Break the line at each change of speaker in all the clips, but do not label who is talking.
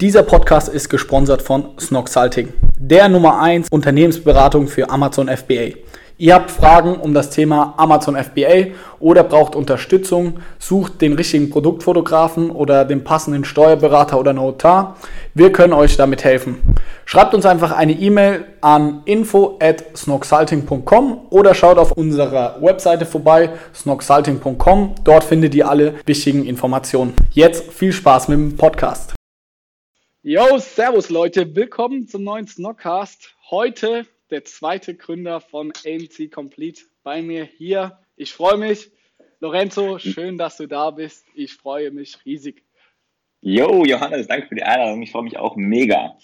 Dieser Podcast ist gesponsert von Snoxalting, der Nummer 1 Unternehmensberatung für Amazon FBA. Ihr habt Fragen um das Thema Amazon FBA oder braucht Unterstützung, sucht den richtigen Produktfotografen oder den passenden Steuerberater oder Notar. Wir können euch damit helfen. Schreibt uns einfach eine E-Mail an info at snoxalting.com oder schaut auf unserer Webseite vorbei, snoxalting.com. Dort findet ihr alle wichtigen Informationen. Jetzt viel Spaß mit dem Podcast. Yo, servus Leute, willkommen zum neuen Snockcast. Heute der zweite Gründer von AMC Complete bei mir hier. Ich freue mich. Lorenzo, schön, dass du da bist. Ich freue mich riesig.
Yo, Johannes, danke für die Einladung. Ich freue mich auch mega.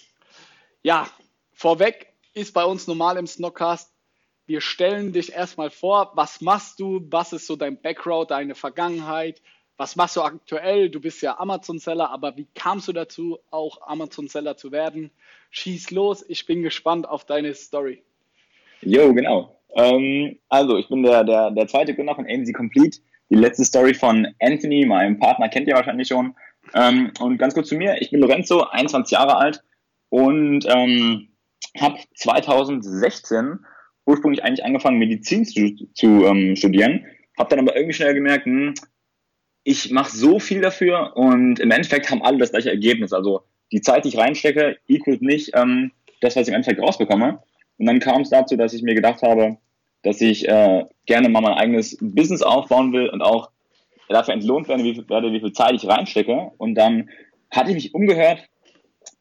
Ja, vorweg ist bei uns normal im Snockcast, wir stellen dich erstmal vor, was machst du, was ist so dein Background, deine Vergangenheit, was machst du aktuell? Du bist ja Amazon-Seller, aber wie kamst du dazu, auch Amazon-Seller zu werden? Schieß los, ich bin gespannt auf deine Story.
Jo, genau. Ähm, also, ich bin der, der, der zweite Gründer von AMC Complete. Die letzte Story von Anthony, meinem Partner, kennt ihr wahrscheinlich schon. Ähm, und ganz kurz zu mir, ich bin Lorenzo, 21 Jahre alt und ähm, habe 2016 ursprünglich eigentlich angefangen, Medizin zu, zu ähm, studieren. Habe dann aber irgendwie schnell gemerkt, hm, ich mache so viel dafür und im Endeffekt haben alle das gleiche Ergebnis. Also die Zeit, die ich reinstecke, equals nicht ähm, das, was ich im Endeffekt rausbekomme. Und dann kam es dazu, dass ich mir gedacht habe, dass ich äh, gerne mal mein eigenes Business aufbauen will und auch dafür entlohnt werde, wie viel, werde, wie viel Zeit ich reinstecke. Und dann hatte ich mich umgehört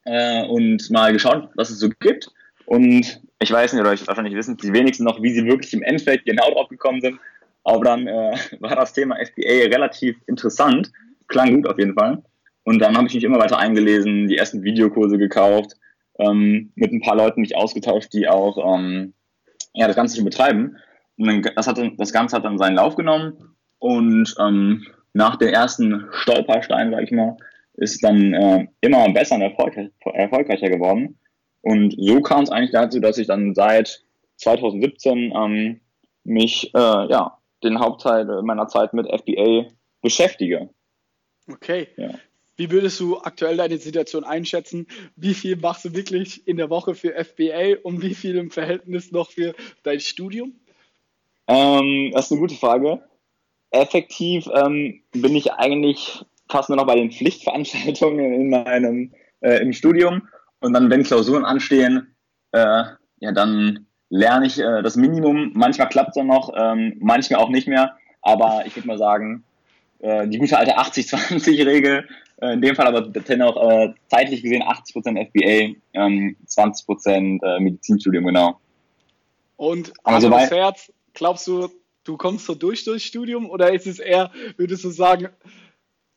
äh, und mal geschaut, was es so gibt. Und ich weiß nicht, oder ich wahrscheinlich wissen die wenigsten noch, wie sie wirklich im Endeffekt genau drauf gekommen sind. Aber dann äh, war das Thema FBA relativ interessant. Klang gut auf jeden Fall. Und dann habe ich mich immer weiter eingelesen, die ersten Videokurse gekauft, ähm, mit ein paar Leuten mich ausgetauscht, die auch ähm, ja, das Ganze schon betreiben. Und dann, das, hat, das Ganze hat dann seinen Lauf genommen und ähm, nach den ersten Stolpersteinen, sage ich mal, ist dann äh, immer besser und erfolgreich, erfolgreicher geworden. Und so kam es eigentlich dazu, dass ich dann seit 2017 ähm, mich äh, ja den Hauptteil meiner Zeit mit FBA beschäftige.
Okay. Ja. Wie würdest du aktuell deine Situation einschätzen? Wie viel machst du wirklich in der Woche für FBA und wie viel im Verhältnis noch für dein Studium?
Ähm, das ist eine gute Frage. Effektiv ähm, bin ich eigentlich fast nur noch bei den Pflichtveranstaltungen in meinem äh, im Studium und dann, wenn Klausuren anstehen, äh, ja, dann lerne ich äh, das Minimum. Manchmal klappt es dann noch, ähm, manchmal auch nicht mehr. Aber ich würde mal sagen, äh, die gute alte 80-20-Regel äh, in dem Fall aber dennoch äh, zeitlich gesehen 80% FBA, ähm, 20% äh, Medizinstudium, genau.
Und also Hand Herz, glaubst du, du kommst so durch durchs Studium oder ist es eher, würdest du sagen,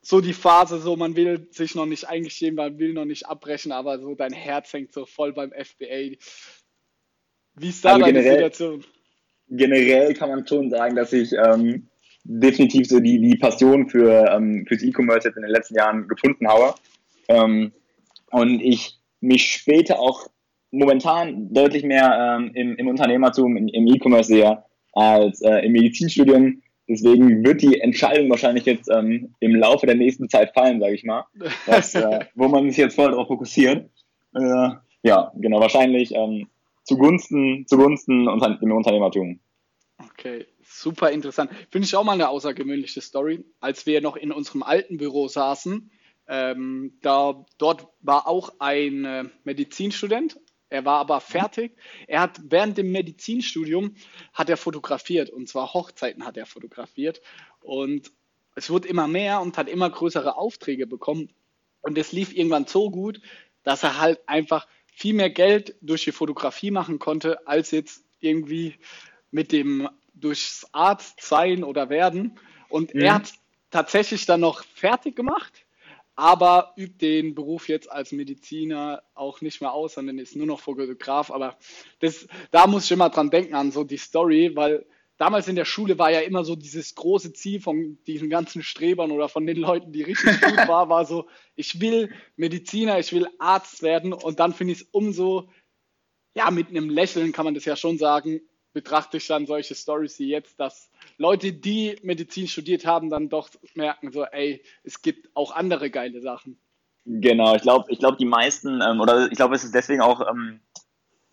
so die Phase, so man will sich noch nicht eingestehen, man will noch nicht abbrechen, aber so dein Herz hängt so voll beim FBA. Wie ist da also deine generell, Situation?
Generell kann man schon sagen, dass ich ähm, definitiv so die, die Passion für ähm, fürs E-Commerce jetzt in den letzten Jahren gefunden habe. Ähm, und ich mich später auch momentan deutlich mehr ähm, im, im Unternehmertum, im, im E-Commerce sehe, als äh, im Medizinstudium. Deswegen wird die Entscheidung wahrscheinlich jetzt ähm, im Laufe der nächsten Zeit fallen, sage ich mal, dass, äh, wo man sich jetzt voll darauf fokussiert. Äh, ja, genau, wahrscheinlich ähm, zugunsten, zugunsten im Unternehmertum.
Okay, super interessant. Finde ich auch mal eine außergewöhnliche Story. Als wir noch in unserem alten Büro saßen, ähm, da, dort war auch ein äh, Medizinstudent. Er war aber fertig. Er hat während dem Medizinstudium hat er fotografiert und zwar Hochzeiten hat er fotografiert und es wurde immer mehr und hat immer größere Aufträge bekommen und es lief irgendwann so gut, dass er halt einfach viel mehr Geld durch die Fotografie machen konnte als jetzt irgendwie mit dem durchs Arzt sein oder werden. Und mhm. er hat tatsächlich dann noch fertig gemacht, aber übt den Beruf jetzt als Mediziner auch nicht mehr aus, sondern ist nur noch Fotograf. Aber das, da muss ich immer dran denken, an so die Story, weil damals in der Schule war ja immer so dieses große Ziel von diesen ganzen Strebern oder von den Leuten, die richtig gut war, war so, ich will Mediziner, ich will Arzt werden. Und dann finde ich es umso, ja, mit einem Lächeln kann man das ja schon sagen, betrachte ich dann solche Stories wie jetzt, dass Leute, die Medizin studiert haben, dann doch merken, so, ey, es gibt auch andere geile Sachen.
Genau, ich glaube, ich glaube, die meisten, ähm, oder ich glaube, es ist deswegen auch, ähm,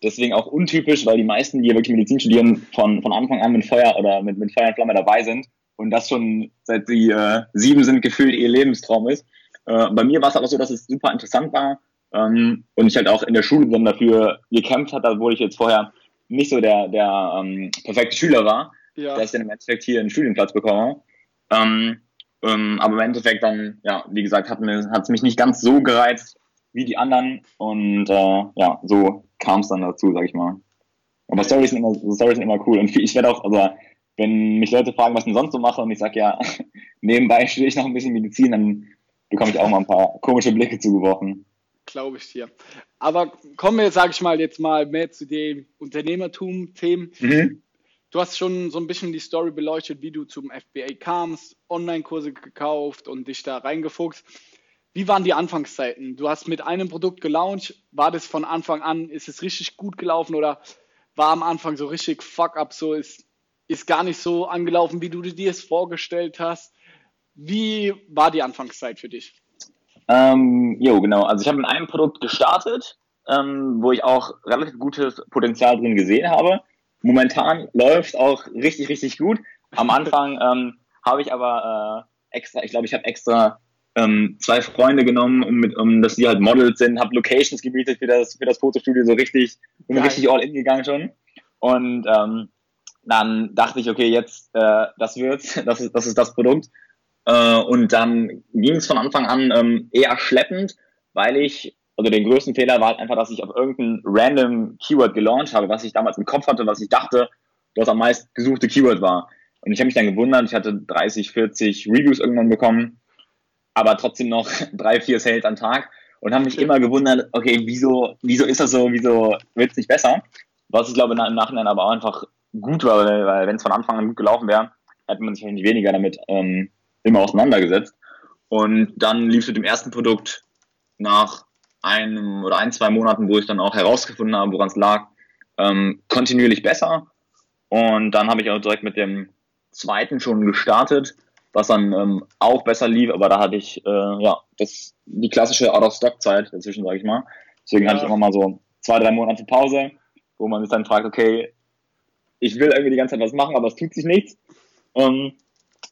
deswegen auch untypisch, weil die meisten, die wirklich Medizin studieren, von, von Anfang an mit Feuer oder mit, mit Feuer und Flamme dabei sind und das schon seit sie äh, sieben sind gefühlt ihr Lebenstraum ist. Äh, bei mir war es aber so, dass es super interessant war ähm, und ich halt auch in der Schule dann dafür gekämpft hatte, obwohl ich jetzt vorher nicht so der, der ähm, perfekte Schüler war, ja. dass ich dann im Endeffekt hier einen Studienplatz bekomme. Ähm, ähm, aber im Endeffekt dann, ja, wie gesagt, hat es mich nicht ganz so gereizt wie die anderen und äh, ja, so kam es dann dazu, sag ich mal. Aber Stories sind immer, Storys sind immer cool und ich werde auch, also wenn mich Leute fragen, was ich denn sonst so mache und ich sage ja, nebenbei studiere ich noch ein bisschen Medizin, dann bekomme ich auch mal ein paar komische Blicke zugeworfen.
Glaube ich dir. Aber kommen wir jetzt, sage ich mal, jetzt mal mehr zu den Unternehmertum-Themen. Mhm. Du hast schon so ein bisschen die Story beleuchtet, wie du zum FBA kamst, Online-Kurse gekauft und dich da reingefuchst. Wie waren die Anfangszeiten? Du hast mit einem Produkt gelauncht. War das von Anfang an, ist es richtig gut gelaufen oder war am Anfang so richtig fuck up, so ist, ist gar nicht so angelaufen, wie du dir es vorgestellt hast? Wie war die Anfangszeit für dich?
Ähm, jo, genau. Also ich habe mit einem Produkt gestartet, ähm, wo ich auch relativ gutes Potenzial drin gesehen habe momentan läuft auch richtig, richtig gut. Am Anfang ähm, habe ich aber äh, extra, ich glaube, ich habe extra ähm, zwei Freunde genommen, um, mit, um dass die halt Models sind, habe Locations gebietet für das, für das Fotostudio, so richtig, bin richtig all in gegangen schon. Und ähm, dann dachte ich, okay, jetzt, äh, das wird's, das ist, das ist das Produkt. Äh, und dann ging es von Anfang an ähm, eher schleppend, weil ich also den größten Fehler war halt einfach, dass ich auf irgendein random Keyword gelauncht habe, was ich damals im Kopf hatte, was ich dachte, was am meist gesuchte Keyword war. Und ich habe mich dann gewundert, ich hatte 30, 40 Reviews irgendwann bekommen, aber trotzdem noch drei, vier Sales am Tag und habe mich immer gewundert, okay, wieso, wieso ist das so, wieso wird es nicht besser? Was ich glaube im Nachhinein aber auch einfach gut war, weil, weil wenn es von Anfang an gut gelaufen wäre, hätte man sich nicht weniger damit ähm, immer auseinandergesetzt. Und dann lief es mit dem ersten Produkt nach einem oder ein, zwei Monaten, wo ich dann auch herausgefunden habe, woran es lag, ähm, kontinuierlich besser. Und dann habe ich auch direkt mit dem zweiten schon gestartet, was dann ähm, auch besser lief, aber da hatte ich äh, ja das die klassische Out-of-Stock-Zeit dazwischen, sage ich mal. Deswegen ja. hatte ich immer mal so zwei, drei Monate Pause, wo man sich dann fragt, okay, ich will irgendwie die ganze Zeit was machen, aber es tut sich nichts. Ähm,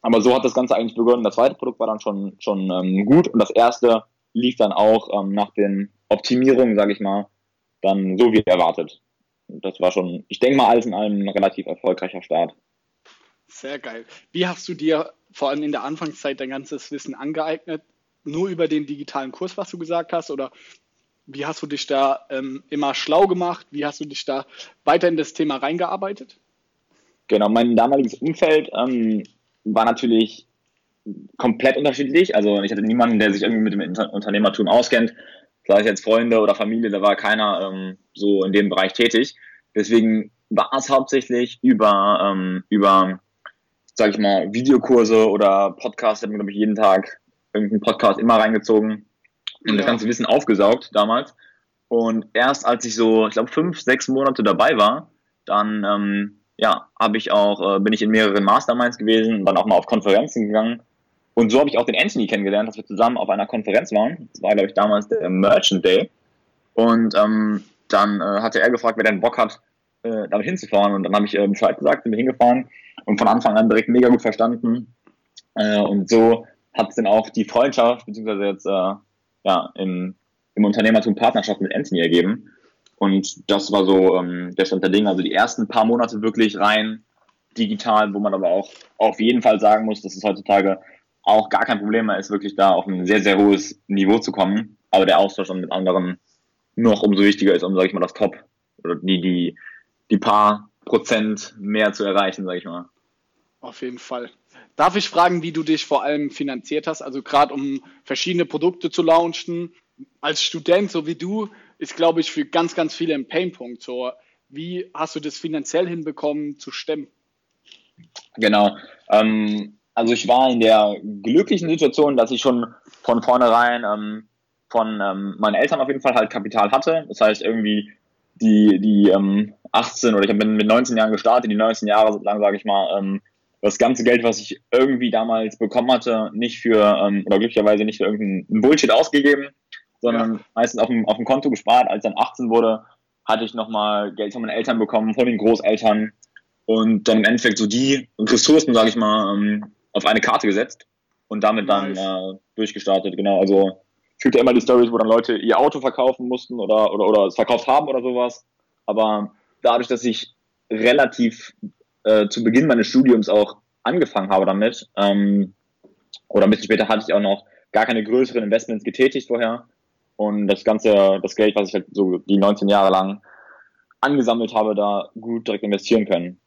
aber so hat das Ganze eigentlich begonnen. Das zweite Produkt war dann schon, schon ähm, gut und das erste lief dann auch ähm, nach den Optimierungen, sage ich mal, dann so wie erwartet. Das war schon, ich denke mal, alles in allem ein relativ erfolgreicher Start.
Sehr geil. Wie hast du dir vor allem in der Anfangszeit dein ganzes Wissen angeeignet? Nur über den digitalen Kurs, was du gesagt hast? Oder wie hast du dich da ähm, immer schlau gemacht? Wie hast du dich da weiter in das Thema reingearbeitet?
Genau, mein damaliges Umfeld ähm, war natürlich komplett unterschiedlich. Also ich hatte niemanden, der sich irgendwie mit dem Unternehmertum auskennt. Sei es jetzt Freunde oder Familie, da war keiner ähm, so in dem Bereich tätig. Deswegen war es hauptsächlich über, ähm, über sage ich mal, Videokurse oder Podcasts. Ich habe mir, glaube ich, jeden Tag irgendeinen Podcast immer reingezogen und ja. das ganze Wissen aufgesaugt damals. Und erst als ich so, ich glaube, fünf, sechs Monate dabei war, dann ähm, ja, habe ich auch, äh, bin ich in mehreren Masterminds gewesen, dann auch mal auf Konferenzen gegangen und so habe ich auch den Anthony kennengelernt, dass wir zusammen auf einer Konferenz waren. Das war, glaube ich, damals der Merchant Day. Und ähm, dann äh, hatte er gefragt, wer denn Bock hat, äh, damit hinzufahren. Und dann habe ich äh, Bescheid gesagt, bin hingefahren und von Anfang an direkt mega gut verstanden. Äh, und so hat es dann auch die Freundschaft, beziehungsweise jetzt äh, ja, im, im Unternehmertum Partnerschaft mit Anthony ergeben. Und das war so ähm, der Stand der Dinge. Also die ersten paar Monate wirklich rein digital, wo man aber auch auf jeden Fall sagen muss, dass es heutzutage auch gar kein Problem mehr ist, wirklich da auf ein sehr, sehr hohes Niveau zu kommen. Aber der Austausch dann mit anderen noch umso wichtiger ist, um, sag ich mal, das Top oder die, die, die paar Prozent mehr zu erreichen, sag ich mal.
Auf jeden Fall. Darf ich fragen, wie du dich vor allem finanziert hast? Also gerade um verschiedene Produkte zu launchen. Als Student, so wie du, ist, glaube ich, für ganz, ganz viele ein Painpunkt. So, wie hast du das finanziell hinbekommen zu stemmen?
Genau. Ähm, also ich war in der glücklichen Situation, dass ich schon von vornherein ähm, von ähm, meinen Eltern auf jeden Fall halt Kapital hatte. Das heißt irgendwie die, die ähm, 18 oder ich bin mit 19 Jahren gestartet, die 19 Jahre lang, sage ich mal, ähm, das ganze Geld, was ich irgendwie damals bekommen hatte, nicht für, ähm, oder glücklicherweise nicht für irgendeinen Bullshit ausgegeben, sondern ja. meistens auf dem, auf dem Konto gespart. Als ich dann 18 wurde, hatte ich nochmal Geld von meinen Eltern bekommen, von den Großeltern und dann im Endeffekt so die Ressourcen, sage ich mal, ähm, auf eine Karte gesetzt und damit nice. dann äh, durchgestartet. Genau, also ja immer die Stories, wo dann Leute ihr Auto verkaufen mussten oder, oder, oder es verkauft haben oder sowas. Aber dadurch, dass ich relativ äh, zu Beginn meines Studiums auch angefangen habe damit, ähm, oder ein bisschen später hatte ich auch noch gar keine größeren Investments getätigt vorher. Und das ganze, das Geld, was ich halt so die 19 Jahre lang angesammelt habe, da gut direkt investieren können.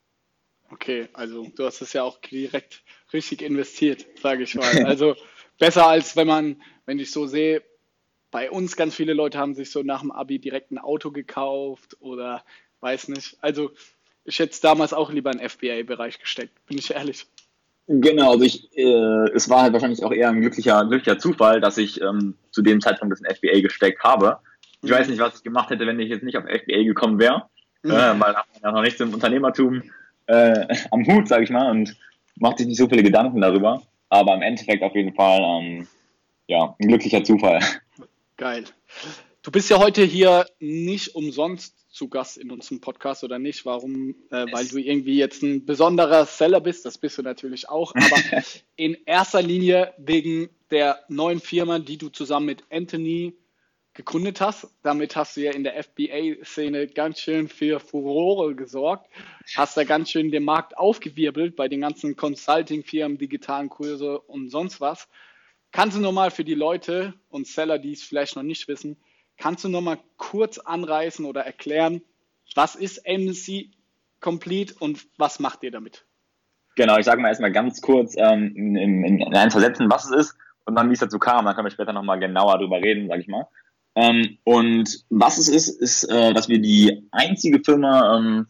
Okay, also du hast es ja auch direkt richtig investiert, sage ich mal. Also besser als wenn man, wenn ich so sehe, bei uns ganz viele Leute haben sich so nach dem Abi direkt ein Auto gekauft oder weiß nicht. Also ich hätte damals auch lieber in den FBA-Bereich gesteckt, bin ich ehrlich.
Genau, also ich, äh, es war halt wahrscheinlich auch eher ein glücklicher, glücklicher Zufall, dass ich ähm, zu dem Zeitpunkt das in FBA gesteckt habe. Ich mhm. weiß nicht, was ich gemacht hätte, wenn ich jetzt nicht auf FBA gekommen wäre, mhm. äh, weil man ja noch nichts im Unternehmertum äh, am Hut, sage ich mal, und macht sich nicht so viele Gedanken darüber. Aber im Endeffekt auf jeden Fall, ähm, ja, ein glücklicher Zufall.
Geil. Du bist ja heute hier nicht umsonst zu Gast in unserem Podcast oder nicht. Warum? Äh, weil du irgendwie jetzt ein besonderer Seller bist, das bist du natürlich auch, aber in erster Linie wegen der neuen Firma, die du zusammen mit Anthony gegründet hast. Damit hast du ja in der FBA-Szene ganz schön für Furore gesorgt, hast da ganz schön den Markt aufgewirbelt bei den ganzen Consulting-Firmen, digitalen Kurse und sonst was. Kannst du nochmal für die Leute und Seller, die es vielleicht noch nicht wissen, kannst du nochmal kurz anreißen oder erklären, was ist MC Complete und was macht ihr damit?
Genau, ich sage mal erstmal ganz kurz ähm, in, in, in ein, zwei Sätzen, was es ist und dann, wie es dazu kam. Dann können wir später nochmal genauer drüber reden, sage ich mal. Ähm, und was es ist, ist, äh, dass wir die einzige Firma ähm,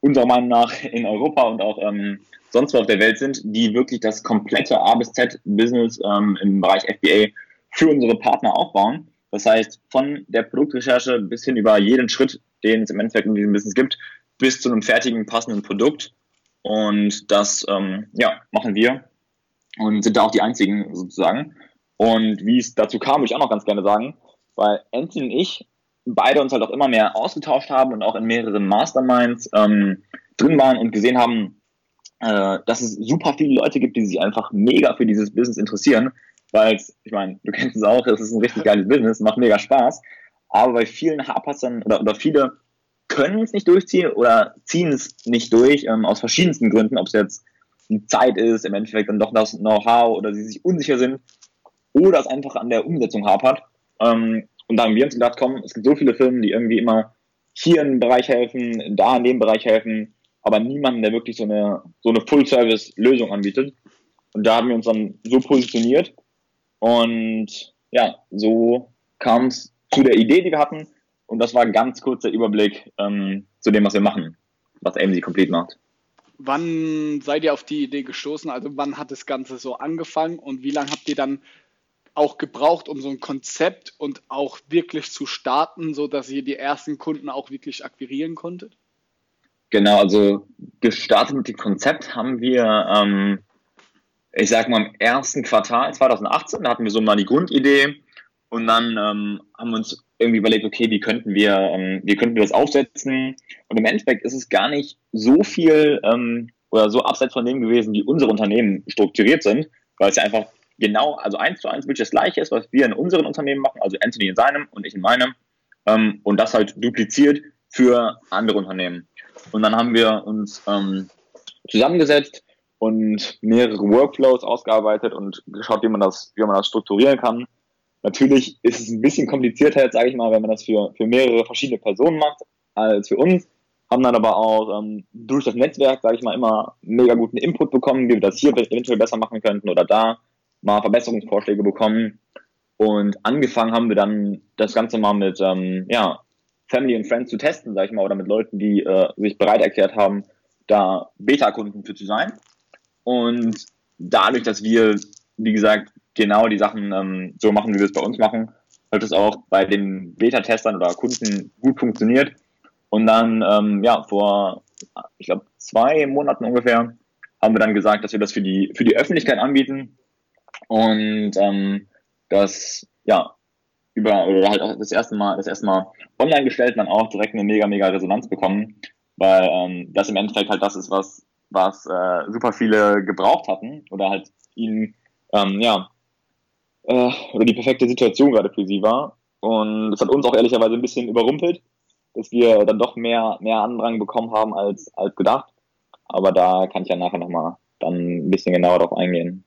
unserer Meinung nach in Europa und auch ähm, sonst wo auf der Welt sind, die wirklich das komplette A bis Z Business ähm, im Bereich FBA für unsere Partner aufbauen. Das heißt, von der Produktrecherche bis hin über jeden Schritt, den es im Endeffekt in diesem Business gibt, bis zu einem fertigen, passenden Produkt. Und das ähm, ja, machen wir und sind da auch die einzigen sozusagen. Und wie es dazu kam, würde ich auch noch ganz gerne sagen, weil Anthony und ich beide uns halt auch immer mehr ausgetauscht haben und auch in mehreren Masterminds ähm, drin waren und gesehen haben, äh, dass es super viele Leute gibt, die sich einfach mega für dieses Business interessieren, weil es, ich meine, du kennst es auch, es ist ein richtig geiles Business, macht mega Spaß, aber bei vielen hapert dann, oder, oder viele können es nicht durchziehen oder ziehen es nicht durch, ähm, aus verschiedensten Gründen, ob es jetzt die Zeit ist, im Endeffekt dann doch das Know-how oder sie sich unsicher sind oder es einfach an der Umsetzung hapert. Ähm, und da haben wir uns gedacht, komm, es gibt so viele Firmen, die irgendwie immer hier in dem Bereich helfen, da in dem Bereich helfen, aber niemanden, der wirklich so eine, so eine Full-Service-Lösung anbietet. Und da haben wir uns dann so positioniert. Und ja, so kam es zu der Idee, die wir hatten. Und das war ein ganz kurzer Überblick ähm, zu dem, was wir machen, was AMC Complete macht.
Wann seid ihr auf die Idee gestoßen? Also wann hat das Ganze so angefangen und wie lange habt ihr dann auch gebraucht, um so ein Konzept und auch wirklich zu starten, so dass ihr die ersten Kunden auch wirklich akquirieren konntet?
Genau, also gestartet mit dem Konzept haben wir, ähm, ich sag mal, im ersten Quartal 2018, da hatten wir so mal die Grundidee und dann ähm, haben wir uns irgendwie überlegt, okay, wie könnten wir, ähm, wie könnten wir das aufsetzen? Und im Endeffekt ist es gar nicht so viel ähm, oder so abseits von dem gewesen, wie unsere Unternehmen strukturiert sind, weil es ja einfach genau, also eins zu eins wirklich das gleiche ist, was wir in unseren Unternehmen machen, also Anthony in seinem und ich in meinem, ähm, und das halt dupliziert für andere Unternehmen. Und dann haben wir uns ähm, zusammengesetzt und mehrere Workflows ausgearbeitet und geschaut, wie man das, wie man das strukturieren kann. Natürlich ist es ein bisschen komplizierter jetzt, sage ich mal, wenn man das für, für mehrere verschiedene Personen macht als für uns. Haben dann aber auch ähm, durch das Netzwerk, sage ich mal, immer mega guten Input bekommen, wie wir das hier eventuell besser machen könnten oder da mal Verbesserungsvorschläge bekommen. Und angefangen haben wir dann das Ganze mal mit ähm, ja, Family and Friends zu testen, sag ich mal, oder mit Leuten, die äh, sich bereit erklärt haben, da Beta-Kunden für zu sein. Und dadurch, dass wir, wie gesagt, genau die Sachen ähm, so machen, wie wir es bei uns machen, hat es auch bei den Beta-Testern oder Kunden gut funktioniert. Und dann, ähm, ja, vor, ich glaube, zwei Monaten ungefähr, haben wir dann gesagt, dass wir das für die, für die Öffentlichkeit anbieten und ähm, das, ja, über, oder halt auch das erste Mal, das erste Mal online gestellt dann auch direkt eine mega, mega Resonanz bekommen, weil ähm, das im Endeffekt halt das ist, was, was äh, super viele gebraucht hatten oder halt ihnen, ähm, ja, äh, oder die perfekte Situation gerade für sie war. Und das hat uns auch ehrlicherweise ein bisschen überrumpelt, dass wir dann doch mehr, mehr Andrang bekommen haben als, als gedacht. Aber da kann ich ja nachher nochmal dann ein bisschen genauer darauf eingehen.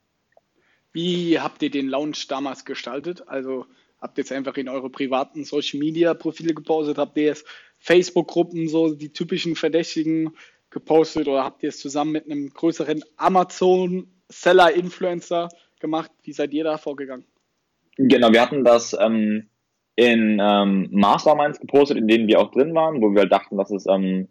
Wie habt ihr den Launch damals gestaltet? Also habt ihr jetzt einfach in eure privaten Social Media Profile gepostet? Habt ihr jetzt Facebook-Gruppen, so die typischen Verdächtigen gepostet oder habt ihr es zusammen mit einem größeren Amazon-Seller-Influencer gemacht? Wie seid ihr da vorgegangen?
Genau, wir hatten das ähm, in ähm, Masterminds gepostet, in denen wir auch drin waren, wo wir halt dachten, dass es, ähm,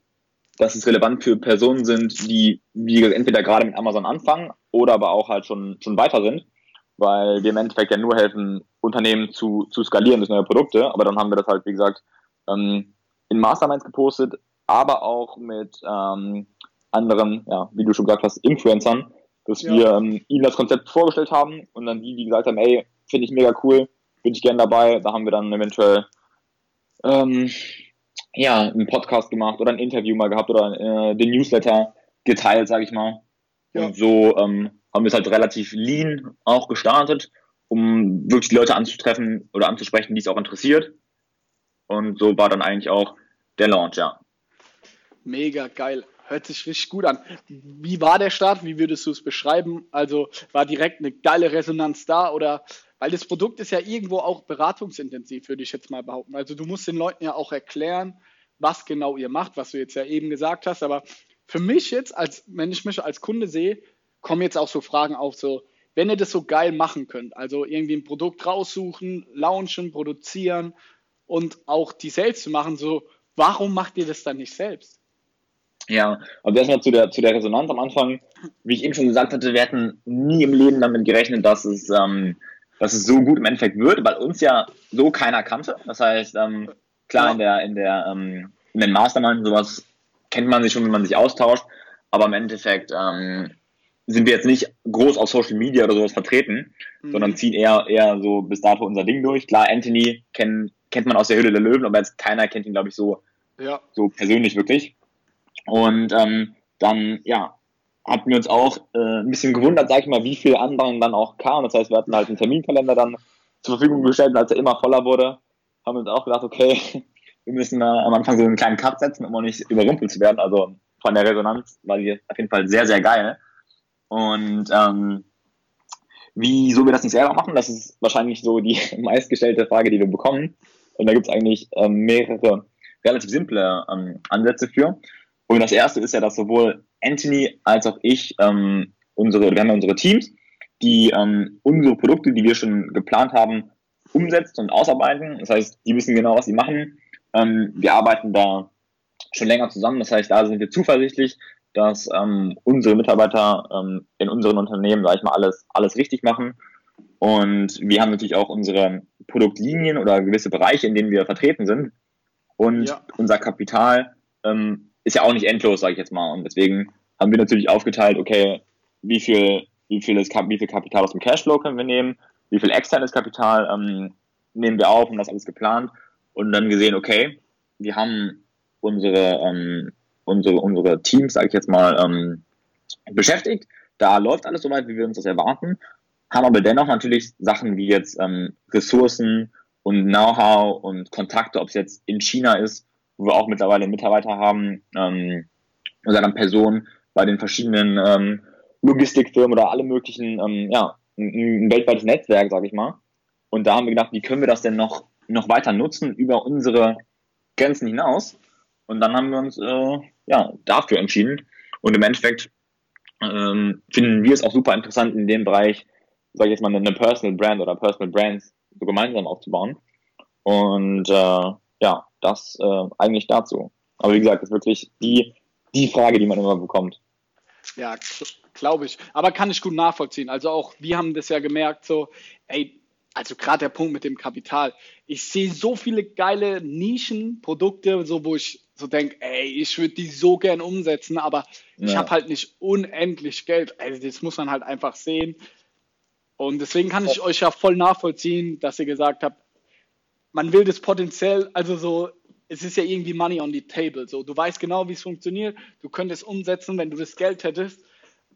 dass es relevant für Personen sind, die, wie entweder gerade mit Amazon anfangen oder aber auch halt schon, schon weiter sind, weil wir im Endeffekt ja nur helfen, Unternehmen zu, zu skalieren durch neue Produkte. Aber dann haben wir das halt, wie gesagt, ähm, in Masterminds gepostet, aber auch mit ähm, anderen, ja, wie du schon gesagt hast, Influencern, dass ja. wir ähm, ihnen das Konzept vorgestellt haben und dann die, die gesagt haben, ey, finde ich mega cool, bin ich gern dabei. Da haben wir dann eventuell ähm, ja, einen Podcast gemacht oder ein Interview mal gehabt oder äh, den Newsletter geteilt, sage ich mal. Ja. Und so ähm, haben wir es halt relativ lean auch gestartet, um wirklich die Leute anzutreffen oder anzusprechen, die es auch interessiert. Und so war dann eigentlich auch der Launch, ja.
Mega geil. Hört sich richtig gut an. Wie war der Start? Wie würdest du es beschreiben? Also war direkt eine geile Resonanz da oder weil das Produkt ist ja irgendwo auch beratungsintensiv, würde ich jetzt mal behaupten. Also du musst den Leuten ja auch erklären, was genau ihr macht, was du jetzt ja eben gesagt hast. Aber für mich jetzt, als wenn ich mich als Kunde sehe, kommen jetzt auch so Fragen auf, so, wenn ihr das so geil machen könnt, also irgendwie ein Produkt raussuchen, launchen, produzieren und auch die Sales zu machen, so, warum macht ihr das dann nicht selbst?
Ja, also erstmal zu der, zu der Resonanz am Anfang. Wie ich eben schon gesagt hatte, wir hätten nie im Leben damit gerechnet, dass es ähm, dass es so gut im Endeffekt wird, weil uns ja so keiner kannte. Das heißt, ähm, klar, ja. in der, in der, ähm, in den Mastermind sowas kennt man sich schon, wenn man sich austauscht, aber im Endeffekt ähm, sind wir jetzt nicht groß auf Social Media oder sowas vertreten, mhm. sondern ziehen eher, eher so bis dato unser Ding durch. Klar, Anthony kennt, kennt man aus der Hülle der Löwen, aber jetzt keiner kennt ihn, glaube ich, so, ja. so persönlich wirklich. Und ähm, dann, ja, hatten wir uns auch äh, ein bisschen gewundert, sag ich mal, wie viel Andrang dann auch kam. Das heißt, wir hatten halt einen Terminkalender dann zur Verfügung gestellt und als er immer voller wurde, haben wir uns auch gedacht, okay, wir müssen äh, am Anfang so einen kleinen Cut setzen, um auch nicht überrumpelt zu werden. Also von der Resonanz war die auf jeden Fall sehr, sehr geil. Und ähm, wieso wir das nicht selber machen, das ist wahrscheinlich so die meistgestellte Frage, die wir bekommen. Und da gibt es eigentlich ähm, mehrere relativ simple ähm, Ansätze für. Und das erste ist ja, dass sowohl Anthony als auch ich ähm, unsere, wir haben ja unsere Teams, die ähm, unsere Produkte, die wir schon geplant haben, umsetzen und ausarbeiten. Das heißt, die wissen genau, was sie machen. Ähm, wir arbeiten da schon länger zusammen. Das heißt, da sind wir zuversichtlich, dass ähm, unsere Mitarbeiter ähm, in unseren Unternehmen, sag ich mal, alles, alles richtig machen. Und wir haben natürlich auch unsere Produktlinien oder gewisse Bereiche, in denen wir vertreten sind. Und ja. unser Kapital ähm, ist ja auch nicht endlos, sage ich jetzt mal. Und deswegen haben wir natürlich aufgeteilt, okay, wie viel, wie viel, ist, wie viel Kapital aus dem Cashflow können wir nehmen, wie viel externes Kapital ähm, nehmen wir auf und das alles geplant und dann gesehen, okay, wir haben unsere, ähm, unsere, unsere Teams, sage ich jetzt mal, ähm, beschäftigt. Da läuft alles soweit, wie wir uns das erwarten, haben aber dennoch natürlich Sachen wie jetzt ähm, Ressourcen und Know-how und Kontakte, ob es jetzt in China ist wo wir auch mittlerweile Mitarbeiter haben, ähm, oder dann Personen bei den verschiedenen ähm, Logistikfirmen oder alle möglichen, ähm, ja, ein, ein weltweites Netzwerk, sage ich mal. Und da haben wir gedacht, wie können wir das denn noch, noch weiter nutzen über unsere Grenzen hinaus? Und dann haben wir uns äh, ja, dafür entschieden. Und im Endeffekt ähm, finden wir es auch super interessant, in dem Bereich, sage ich jetzt mal, eine Personal Brand oder Personal Brands so gemeinsam aufzubauen. Und äh, ja, das äh, eigentlich dazu. Aber wie gesagt, das ist wirklich die, die Frage, die man immer bekommt.
Ja, glaube ich. Aber kann ich gut nachvollziehen. Also auch wir haben das ja gemerkt, so, ey, also gerade der Punkt mit dem Kapital. Ich sehe so viele geile Nischenprodukte, so wo ich so denke, ey, ich würde die so gern umsetzen, aber ja. ich habe halt nicht unendlich Geld. Also das muss man halt einfach sehen. Und deswegen kann ich euch ja voll nachvollziehen, dass ihr gesagt habt, man will das potenziell, also so, es ist ja irgendwie Money on the table. So, du weißt genau, wie es funktioniert, du könntest umsetzen, wenn du das Geld hättest,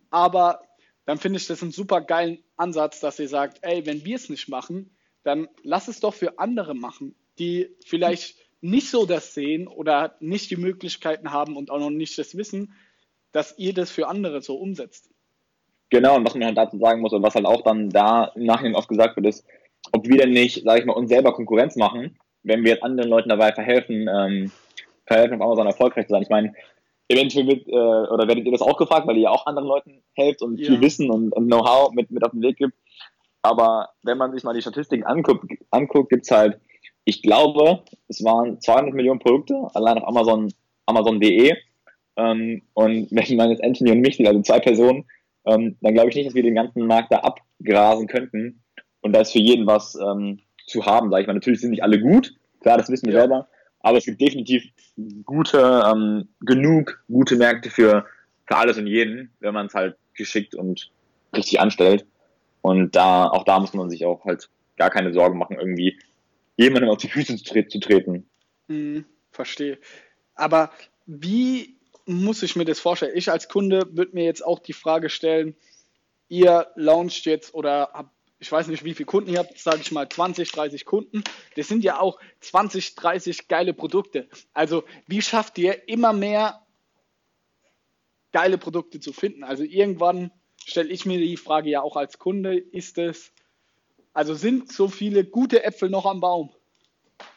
aber dann finde ich das einen super geilen Ansatz, dass ihr sagt, ey, wenn wir es nicht machen, dann lass es doch für andere machen, die vielleicht nicht so das sehen oder nicht die Möglichkeiten haben und auch noch nicht das Wissen, dass ihr das für andere so umsetzt.
Genau, und was man halt dazu sagen muss und was halt auch dann da im Nachhinein oft gesagt wird, ist, ob wir denn nicht, sage ich mal, uns selber Konkurrenz machen, wenn wir jetzt anderen Leuten dabei verhelfen, ähm, verhelfen, auf Amazon erfolgreich zu sein. Ich meine, eventuell wird, äh, oder werdet ihr das auch gefragt, weil ihr ja auch anderen Leuten helft und ja. viel Wissen und, und Know-how mit, mit auf den Weg gibt. Aber wenn man sich mal die Statistiken anguckt, anguckt gibt es halt, ich glaube, es waren 200 Millionen Produkte, allein auf Amazon, Amazon.de. Ähm, und wenn man jetzt Anthony und mich sind, also zwei Personen, ähm, dann glaube ich nicht, dass wir den ganzen Markt da abgrasen könnten. Und da ist für jeden was ähm, zu haben, sage ich mal. Natürlich sind nicht alle gut, klar, das wissen wir ja. selber, aber es gibt definitiv gute, ähm, genug gute Märkte für, für alles und jeden, wenn man es halt geschickt und richtig anstellt. Und da, auch da muss man sich auch halt gar keine Sorgen machen, irgendwie jemandem auf die Füße zu, tre zu treten.
Hm, verstehe. Aber wie muss ich mir das vorstellen? Ich als Kunde würde mir jetzt auch die Frage stellen, ihr launcht jetzt oder habt, ich weiß nicht, wie viele Kunden ihr habt, sage ich mal 20, 30 Kunden. Das sind ja auch 20, 30 geile Produkte. Also wie schafft ihr immer mehr geile Produkte zu finden? Also irgendwann stelle ich mir die Frage ja auch als Kunde, ist es, also sind so viele gute Äpfel noch am Baum?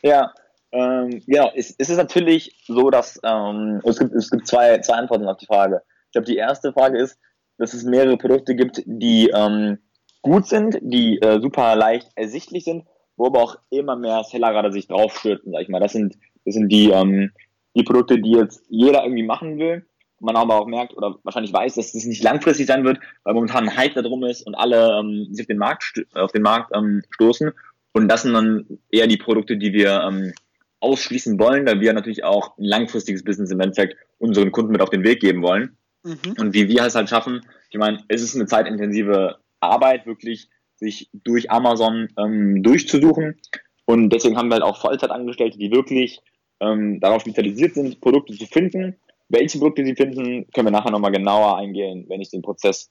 Ja, ähm, genau, es, es, ist natürlich so, dass ähm, es, gibt, es gibt zwei, zwei Antworten auf die Frage. Ich glaube, die erste Frage ist, dass es mehrere Produkte gibt, die ähm, gut sind, die äh, super leicht ersichtlich sind, wo aber auch immer mehr Seller gerade sich draufstürzen, sag ich mal. Das sind, das sind die, ähm, die Produkte, die jetzt jeder irgendwie machen will. Man aber auch merkt oder wahrscheinlich weiß, dass das nicht langfristig sein wird, weil momentan ein Hype da drum ist und alle ähm, sich auf den Markt, auf den Markt ähm, stoßen. Und das sind dann eher die Produkte, die wir ähm, ausschließen wollen, weil wir natürlich auch ein langfristiges Business im Endeffekt unseren Kunden mit auf den Weg geben wollen. Mhm. Und wie wir es halt schaffen, ich meine, es ist eine zeitintensive Arbeit, wirklich sich durch Amazon ähm, durchzusuchen. Und deswegen haben wir halt auch Vollzeitangestellte, die wirklich ähm, darauf spezialisiert sind, Produkte zu finden. Welche Produkte sie finden, können wir nachher nochmal genauer eingehen, wenn ich den Prozess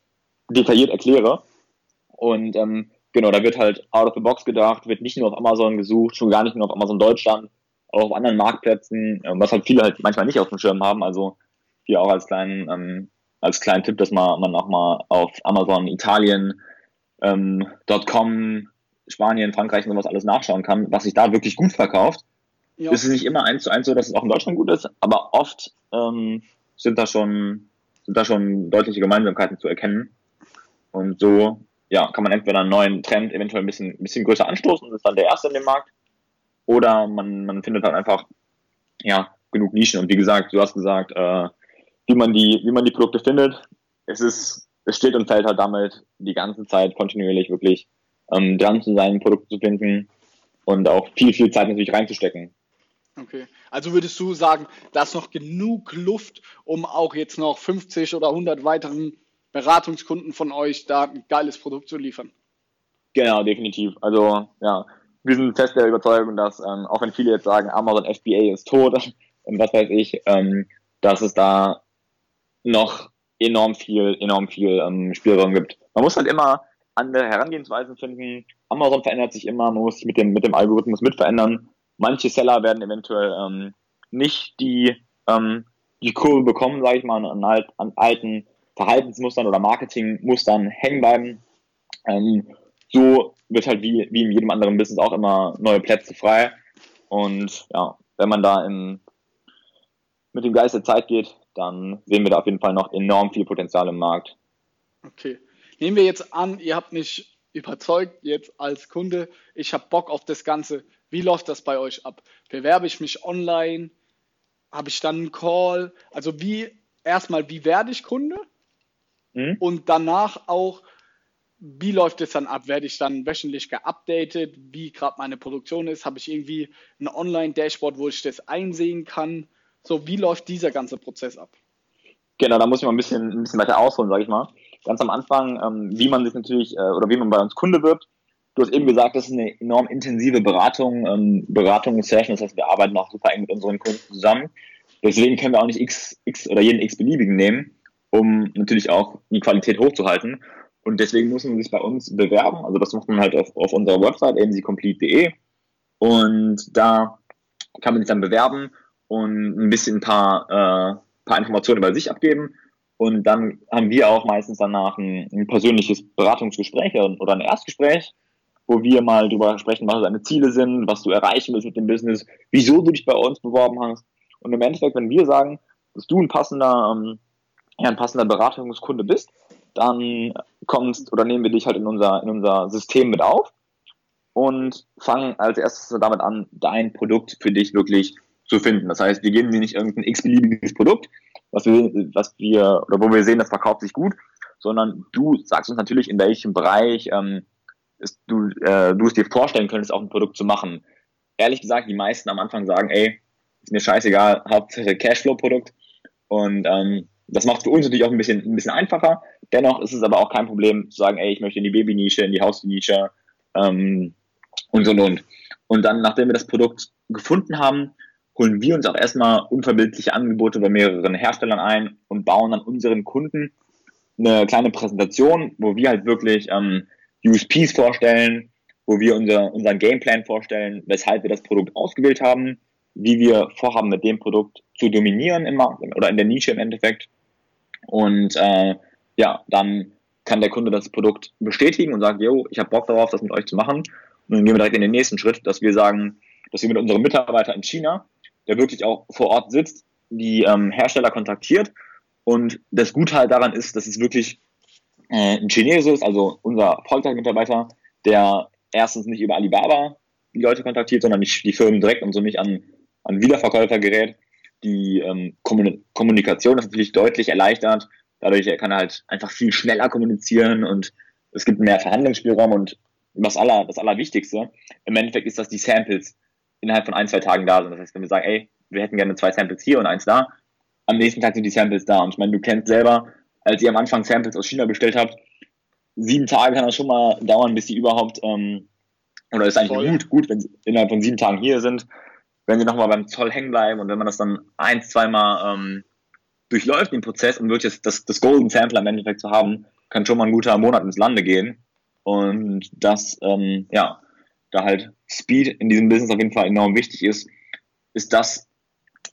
detailliert erkläre. Und ähm, genau, da wird halt out of the box gedacht, wird nicht nur auf Amazon gesucht, schon gar nicht nur auf Amazon Deutschland, auch auf anderen Marktplätzen, ähm, was halt viele halt manchmal nicht auf dem Schirm haben. Also hier auch als kleinen, ähm, als kleinen Tipp, dass man, man auch mal auf Amazon Italien, ähm, .com, Spanien, Frankreich und sowas alles nachschauen kann, was sich da wirklich gut verkauft. Ja. Ist es nicht immer eins zu eins so, dass es auch in Deutschland gut ist, aber oft ähm, sind da schon sind da schon deutliche Gemeinsamkeiten zu erkennen. Und so ja, kann man entweder einen neuen Trend eventuell ein bisschen, ein bisschen größer anstoßen und ist dann der erste in dem Markt oder man, man findet halt einfach, ja, genug Nischen. Und wie gesagt, du hast gesagt, äh, wie man die, wie man die Produkte findet. Es ist, es steht und fällt halt damit, die ganze Zeit kontinuierlich wirklich ähm, dran zu sein, Produkte zu finden und auch viel, viel Zeit natürlich reinzustecken.
Okay. Also würdest du sagen, da ist noch genug Luft, um auch jetzt noch 50 oder 100 weiteren Beratungskunden von euch da ein geiles Produkt zu liefern?
Genau, definitiv. Also ja, wir sind fest der Überzeugung, dass ähm, auch wenn viele jetzt sagen, Amazon FBA ist tot und was weiß ich, ähm, dass es da noch enorm viel, enorm viel ähm, Spielraum gibt. Man muss halt immer andere Herangehensweisen finden. Amazon verändert sich immer, man muss sich mit dem, mit dem Algorithmus mit verändern. Manche Seller werden eventuell ähm, nicht die, ähm, die Kurve bekommen, sage ich mal, an, an alten Verhaltensmustern oder Marketingmustern hängen bleiben. Ähm, so wird halt wie, wie in jedem anderen Business auch immer neue Plätze frei. Und ja, wenn man da in, mit dem Geist der Zeit geht, dann sehen wir da auf jeden Fall noch enorm viel Potenzial im Markt.
Okay. Nehmen wir jetzt an, ihr habt mich überzeugt jetzt als Kunde, ich habe Bock auf das Ganze. Wie läuft das bei euch ab? Bewerbe ich mich online? Habe ich dann einen Call? Also wie erstmal, wie werde ich Kunde? Mhm. Und danach auch, wie läuft es dann ab? Werde ich dann wöchentlich geupdatet, wie gerade meine Produktion ist? Habe ich irgendwie ein Online-Dashboard, wo ich das einsehen kann? So, wie läuft dieser ganze Prozess ab?
Genau, da muss ich mal ein bisschen, ein bisschen weiter ausholen, sage ich mal. Ganz am Anfang, ähm, wie man sich natürlich äh, oder wie man bei uns Kunde wird. Du hast eben gesagt, das ist eine enorm intensive Beratung, ähm, Beratungssession. Das heißt, wir arbeiten auch super eng mit unseren Kunden zusammen. Deswegen können wir auch nicht X, X oder jeden X-beliebigen nehmen, um natürlich auch die Qualität hochzuhalten. Und deswegen muss man sich bei uns bewerben. Also das macht man halt auf, auf unserer Website, mccomplete.de. Und da kann man sich dann bewerben und ein bisschen ein paar, äh, paar Informationen über sich abgeben. Und dann haben wir auch meistens danach ein, ein persönliches Beratungsgespräch oder ein Erstgespräch, wo wir mal darüber sprechen, was deine Ziele sind, was du erreichen willst mit dem Business, wieso du dich bei uns beworben hast. Und im Endeffekt, wenn wir sagen, dass du ein passender, ähm, ja, ein passender Beratungskunde bist, dann kommst oder nehmen wir dich halt in unser, in unser System mit auf und fangen als erstes damit an, dein Produkt für dich wirklich zu finden. Das heißt, wir geben dir nicht irgendein x-beliebiges Produkt, was wir, was wir, oder wo wir sehen, das verkauft sich gut, sondern du sagst uns natürlich, in welchem Bereich ähm, ist, du, äh, du es dir vorstellen könntest, auch ein Produkt zu machen. Ehrlich gesagt, die meisten am Anfang sagen, ey, ist mir scheißegal, Hauptsache Cashflow-Produkt. Und ähm, das macht für uns natürlich auch ein bisschen, ein bisschen einfacher. Dennoch ist es aber auch kein Problem zu sagen, ey, ich möchte in die Babynische, in die Hausnische ähm, und so und und. Und dann, nachdem wir das Produkt gefunden haben, holen wir uns auch erstmal unverbindliche Angebote bei mehreren Herstellern ein und bauen dann unseren Kunden eine kleine Präsentation, wo wir halt wirklich ähm, USPs vorstellen, wo wir unser, unseren Gameplan vorstellen, weshalb wir das Produkt ausgewählt haben, wie wir vorhaben, mit dem Produkt zu dominieren im Markt oder in der Nische im Endeffekt und äh, ja, dann kann der Kunde das Produkt bestätigen und sagt, yo, ich habe Bock darauf, das mit euch zu machen. Und dann gehen wir direkt in den nächsten Schritt, dass wir sagen, dass wir mit unserem Mitarbeiter in China, der wirklich auch vor Ort sitzt, die ähm, Hersteller kontaktiert. Und das Gute halt daran ist, dass es wirklich äh, ein Chinese ist, also unser Vollzeit-Mitarbeiter, der erstens nicht über Alibaba die Leute kontaktiert, sondern die, die Firmen direkt und so nicht an, an Wiederverkäufer gerät die ähm, Kommunikation ist natürlich deutlich erleichtert. Dadurch kann er halt einfach viel schneller kommunizieren und es gibt mehr Verhandlungsspielraum und was aller, das Allerwichtigste, im Endeffekt ist, dass die Samples innerhalb von ein, zwei Tagen da sind. Das heißt, wenn wir sagen, ey, wir hätten gerne zwei Samples hier und eins da, am nächsten Tag sind die Samples da. Und ich meine, du kennst selber, als ihr am Anfang Samples aus China bestellt habt, sieben Tage kann das schon mal dauern, bis sie überhaupt, ähm, oder ist eigentlich Voll. gut, gut, wenn sie innerhalb von sieben Tagen hier sind wenn sie nochmal beim Zoll hängen bleiben und wenn man das dann ein, zweimal ähm, durchläuft, den Prozess, um wirklich das, das Golden Sample am Endeffekt zu haben, kann schon mal ein guter Monat ins Lande gehen. Und das, ähm, ja, da halt Speed in diesem Business auf jeden Fall enorm wichtig ist, ist das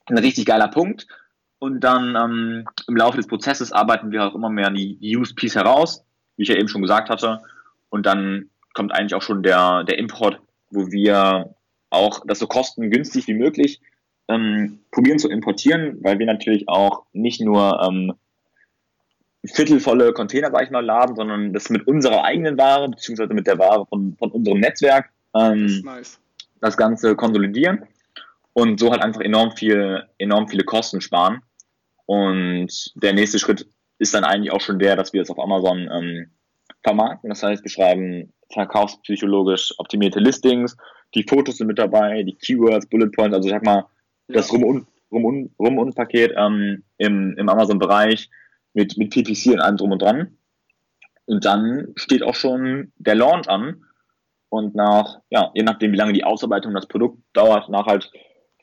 ein richtig geiler Punkt. Und dann ähm, im Laufe des Prozesses arbeiten wir auch immer mehr die, die USPs heraus, wie ich ja eben schon gesagt hatte. Und dann kommt eigentlich auch schon der, der Import, wo wir auch das so kostengünstig wie möglich ähm, probieren zu importieren, weil wir natürlich auch nicht nur ähm, viertelvolle Container, sag ich mal, laden, sondern das mit unserer eigenen Ware, beziehungsweise mit der Ware von, von unserem Netzwerk ähm, nice. das Ganze konsolidieren und so halt einfach enorm viel, enorm viele Kosten sparen. Und der nächste Schritt ist dann eigentlich auch schon der, dass wir es auf Amazon ähm, vermarkten. Das heißt, wir schreiben verkaufspsychologisch optimierte Listings, die Fotos sind mit dabei, die Keywords, Bullet Points, also ich sag mal, ja. das Rum- und Rum- und, Rum und Paket ähm, im, im Amazon-Bereich mit, mit PPC und allem drum und dran. Und dann steht auch schon der Launch an. Und nach, ja, je nachdem, wie lange die Ausarbeitung das Produkt dauert, nach halt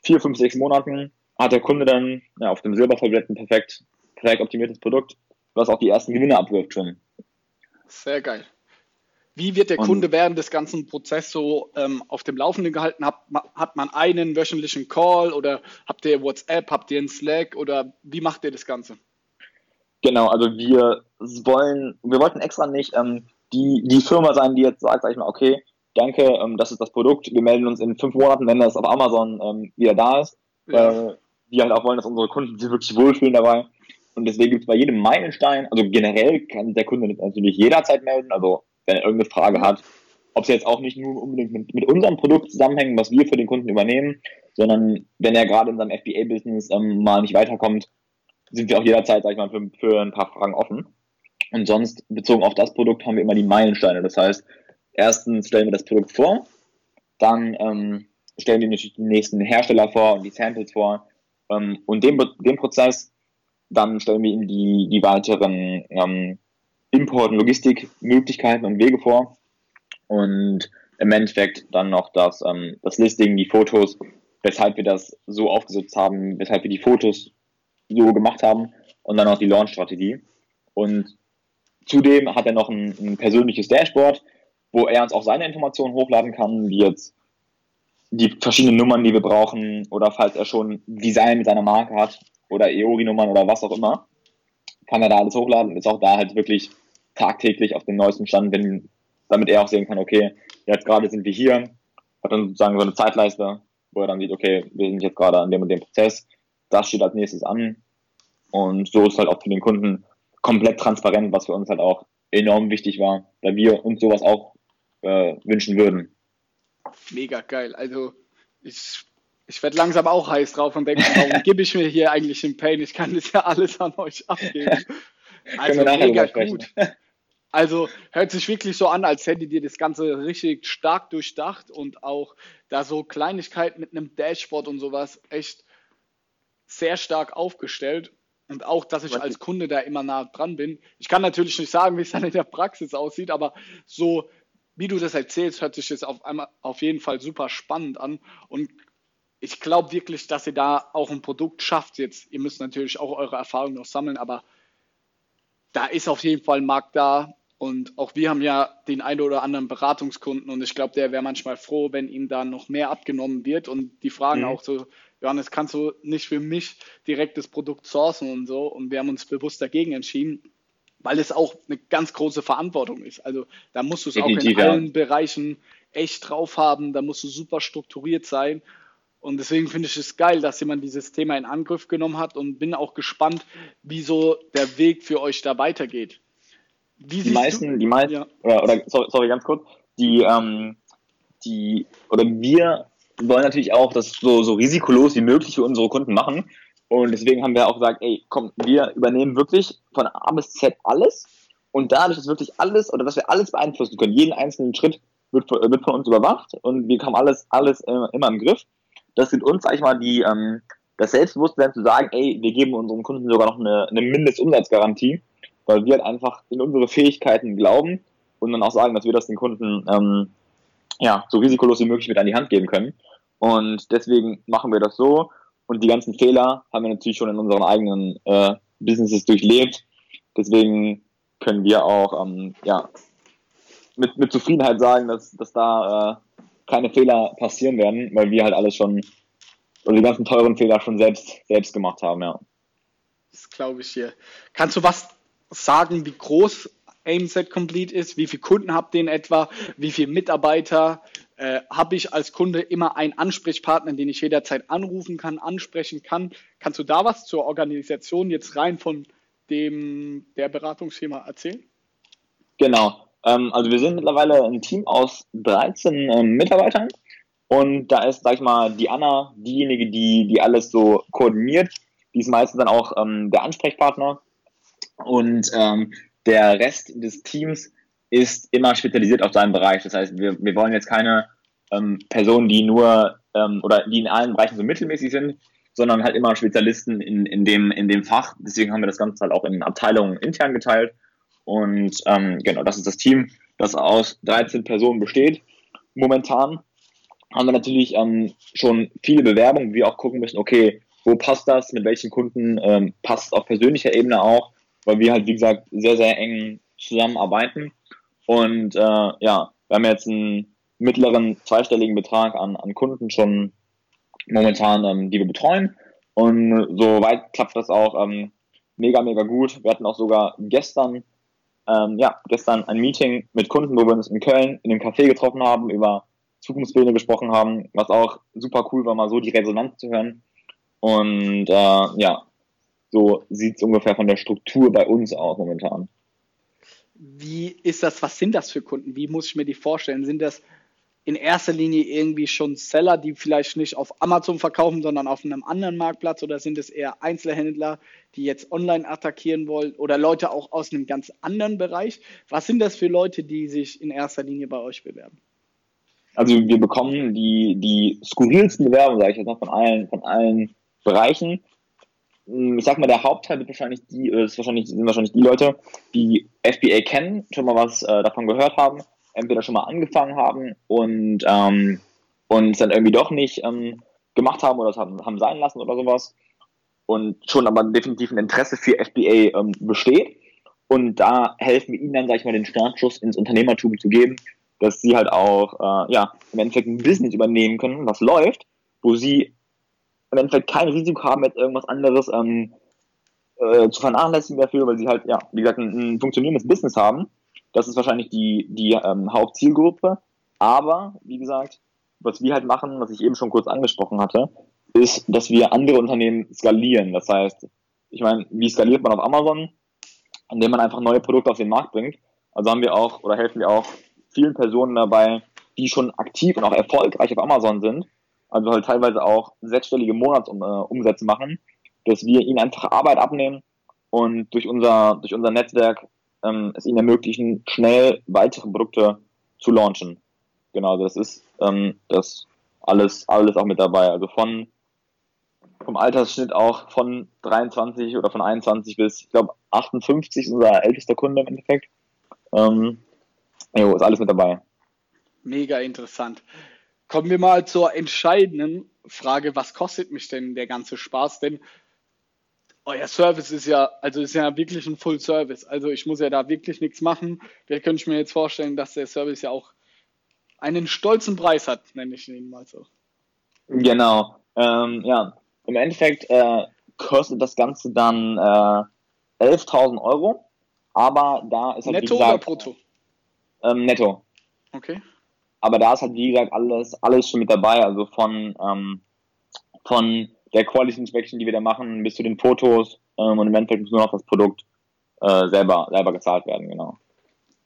vier, fünf, sechs Monaten hat der Kunde dann ja, auf dem Silbertabletten perfekt, perfekt optimiertes Produkt, was auch die ersten Gewinne abwirft schon.
Sehr geil. Wie wird der Kunde während des ganzen Prozesses so ähm, auf dem Laufenden gehalten? Hat, hat man einen wöchentlichen Call oder habt ihr WhatsApp, habt ihr einen Slack oder wie macht ihr das Ganze?
Genau, also wir wollen, wir wollten extra nicht ähm, die, die Firma sein, die jetzt sagt, sag ich mal, okay, danke, ähm, das ist das Produkt, wir melden uns in fünf Monaten, wenn das auf Amazon ähm, wieder da ist. Ja. Weil wir halt auch wollen, dass unsere Kunden sich wirklich wohlfühlen dabei. Und deswegen gibt es bei jedem Meilenstein, also generell kann der Kunde natürlich jederzeit melden, also wenn er irgendeine Frage hat. Ob sie jetzt auch nicht nur unbedingt mit, mit unserem Produkt zusammenhängen, was wir für den Kunden übernehmen, sondern wenn er gerade in seinem FBA-Business ähm, mal nicht weiterkommt, sind wir auch jederzeit, sag ich mal, für, für ein paar Fragen offen. Und sonst, bezogen auf das Produkt, haben wir immer die Meilensteine. Das heißt, erstens stellen wir das Produkt vor, dann ähm, stellen wir natürlich die nächsten Hersteller vor und die Samples vor. Ähm, und dem, dem Prozess, dann stellen wir ihnen die, die weiteren ähm, Import- und Logistikmöglichkeiten und Wege vor. Und im Endeffekt dann noch das, ähm, das Listing, die Fotos, weshalb wir das so aufgesetzt haben, weshalb wir die Fotos so gemacht haben und dann noch die Launch-Strategie. Und zudem hat er noch ein, ein, persönliches Dashboard, wo er uns auch seine Informationen hochladen kann, wie jetzt die verschiedenen Nummern, die wir brauchen, oder falls er schon Design mit seiner Marke hat oder EORI-Nummern oder was auch immer, kann er da alles hochladen und ist auch da halt wirklich tagtäglich auf dem neuesten Stand, wenn, damit er auch sehen kann, okay, jetzt gerade sind wir hier, hat dann sozusagen so eine Zeitleiste, wo er dann sieht, okay, wir sind jetzt gerade an dem und dem Prozess, das steht als nächstes an. Und so ist halt auch für den Kunden komplett transparent, was für uns halt auch enorm wichtig war, weil wir uns sowas auch äh, wünschen würden.
Mega geil. Also ich, ich werde langsam auch heiß drauf und denke, warum gebe ich mir hier eigentlich den Pain? Ich kann das ja alles an euch abgeben. Also mega gut. Also hört sich wirklich so an, als hättet ihr das Ganze richtig stark durchdacht und auch da so Kleinigkeiten mit einem Dashboard und sowas echt sehr stark aufgestellt. Und auch, dass ich als Kunde da immer nah dran bin. Ich kann natürlich nicht sagen, wie es dann in der Praxis aussieht, aber so wie du das erzählst, hört sich das auf, einmal, auf jeden Fall super spannend an. Und ich glaube wirklich, dass ihr da auch ein Produkt schafft. Jetzt, ihr müsst natürlich auch eure Erfahrungen noch sammeln, aber da ist auf jeden Fall ein Markt da. Und auch wir haben ja den einen oder anderen Beratungskunden und ich glaube, der wäre manchmal froh, wenn ihm da noch mehr abgenommen wird und die fragen mhm. auch so, Johannes, kannst du nicht für mich direkt das Produkt sourcen und so? Und wir haben uns bewusst dagegen entschieden, weil es auch eine ganz große Verantwortung ist. Also da musst du es auch in allen. Bereichen echt drauf haben, da musst du super strukturiert sein. Und deswegen finde ich es geil, dass jemand dieses Thema in Angriff genommen hat und bin auch gespannt, wie so der Weg für euch da weitergeht.
Wie die meisten, du? die meisten, ja. oder, oder sorry, sorry, ganz kurz, die, ähm, die, oder wir wollen natürlich auch das so, so risikolos wie möglich für unsere Kunden machen. Und deswegen haben wir auch gesagt, ey, komm, wir übernehmen wirklich von A bis Z alles. Und dadurch, dass wirklich alles, oder dass wir alles beeinflussen können, jeden einzelnen Schritt wird, wird von uns überwacht und wir haben alles, alles immer, immer im Griff. Das sind uns, sag ich mal, die, ähm, das Selbstbewusstsein zu sagen, ey, wir geben unseren Kunden sogar noch eine, eine Mindestumsatzgarantie, weil wir halt einfach in unsere Fähigkeiten glauben und dann auch sagen, dass wir das den Kunden ähm, ja, so risikolos wie möglich mit an die Hand geben können. Und deswegen machen wir das so. Und die ganzen Fehler haben wir natürlich schon in unseren eigenen äh, Businesses durchlebt. Deswegen können wir auch ähm, ja, mit, mit Zufriedenheit sagen, dass, dass da äh, keine Fehler passieren werden, weil wir halt alles schon, oder die ganzen teuren Fehler schon selbst, selbst gemacht haben, ja.
Das glaube ich hier. Kannst du was sagen, wie groß AimSet Complete ist? Wie viele Kunden habt ihr in etwa? Wie viele Mitarbeiter? Äh, Habe ich als Kunde immer einen Ansprechpartner, den ich jederzeit anrufen kann, ansprechen kann? Kannst du da was zur Organisation jetzt rein von dem der Beratungsfirma erzählen?
Genau. Ähm, also wir sind mittlerweile ein Team aus 13 ähm, Mitarbeitern und da ist, sag ich mal, die Anna diejenige, die, die alles so koordiniert. Die ist meistens dann auch ähm, der Ansprechpartner. Und ähm, der Rest des Teams ist immer spezialisiert auf seinen Bereich. Das heißt, wir, wir wollen jetzt keine ähm, Personen, die nur ähm, oder die in allen Bereichen so mittelmäßig sind, sondern halt immer Spezialisten in, in, dem, in dem Fach. Deswegen haben wir das Ganze halt auch in Abteilungen intern geteilt. Und ähm, genau, das ist das Team, das aus 13 Personen besteht. Momentan haben wir natürlich ähm, schon viele Bewerbungen, wir auch gucken müssen, okay, wo passt das, mit welchen Kunden ähm, passt es auf persönlicher Ebene auch weil wir halt, wie gesagt, sehr, sehr eng zusammenarbeiten. Und äh, ja, wir haben jetzt einen mittleren zweistelligen Betrag an, an Kunden schon momentan, ähm, die wir betreuen. Und soweit klappt das auch ähm, mega, mega gut. Wir hatten auch sogar gestern, ähm, ja, gestern ein Meeting mit Kunden, wo wir uns in Köln in einem Café getroffen haben, über Zukunftsbilder gesprochen haben, was auch super cool war, mal so die Resonanz zu hören. Und äh, ja, so sieht es ungefähr von der Struktur bei uns aus momentan.
Wie ist das, was sind das für Kunden? Wie muss ich mir die vorstellen? Sind das in erster Linie irgendwie schon Seller, die vielleicht nicht auf Amazon verkaufen, sondern auf einem anderen Marktplatz? Oder sind es eher Einzelhändler, die jetzt online attackieren wollen? Oder Leute auch aus einem ganz anderen Bereich? Was sind das für Leute, die sich in erster Linie bei euch bewerben?
Also wir bekommen die, die skurrilsten Bewerbungen, sage ich jetzt mal, von allen, von allen Bereichen. Ich sag mal, der Hauptteil wird wahrscheinlich die, ist wahrscheinlich, sind wahrscheinlich die Leute, die FBA kennen, schon mal was äh, davon gehört haben entweder schon mal angefangen haben und ähm, und dann irgendwie doch nicht ähm, gemacht haben oder es haben, haben sein lassen oder sowas und schon aber definitiv ein Interesse für FBA ähm, besteht. Und da helfen wir ihnen dann, sag ich mal, den Startschuss ins Unternehmertum zu geben, dass sie halt auch äh, ja, im Endeffekt ein Business übernehmen können, was läuft, wo sie im Endeffekt kein Risiko haben, mit irgendwas anderes ähm, äh, zu vernachlässigen dafür, weil sie halt, ja, wie gesagt, ein, ein funktionierendes Business haben das ist wahrscheinlich die, die ähm, Hauptzielgruppe. Aber, wie gesagt, was wir halt machen, was ich eben schon kurz angesprochen hatte, ist, dass wir andere Unternehmen skalieren. Das heißt, ich meine, wie skaliert man auf Amazon? Indem man einfach neue Produkte auf den Markt bringt. Also haben wir auch oder helfen wir auch vielen Personen dabei, die schon aktiv und auch erfolgreich auf Amazon sind, also halt teilweise auch sechsstellige Monatsumsätze äh, machen, dass wir ihnen einfach Arbeit abnehmen und durch unser, durch unser Netzwerk ähm, es ihnen ermöglichen, schnell weitere Produkte zu launchen. Genau, also das ist ähm, das alles, alles auch mit dabei. Also von vom Altersschnitt auch von 23 oder von 21 bis, ich glaube, 58 ist unser ältester Kunde im Endeffekt. Ähm, jo, ist alles mit dabei.
Mega interessant. Kommen wir mal zur entscheidenden Frage, was kostet mich denn der ganze Spaß? Denn euer Service ist ja, also ist ja wirklich ein Full Service. Also ich muss ja da wirklich nichts machen. Vielleicht könnte ich mir jetzt vorstellen, dass der Service ja auch einen stolzen Preis hat, nenne ich ihn mal so.
Genau. Ähm, ja, im Endeffekt äh, kostet das Ganze dann äh, 11.000 Euro, aber da ist halt
Netto gesagt, oder brutto?
Ähm, netto.
Okay.
Aber da ist halt wie gesagt alles, alles schon mit dabei, also von, ähm, von der Quality Inspection, die wir da machen, bis zu den Fotos ähm, und im Endeffekt muss nur noch das Produkt äh, selber, selber gezahlt werden, genau.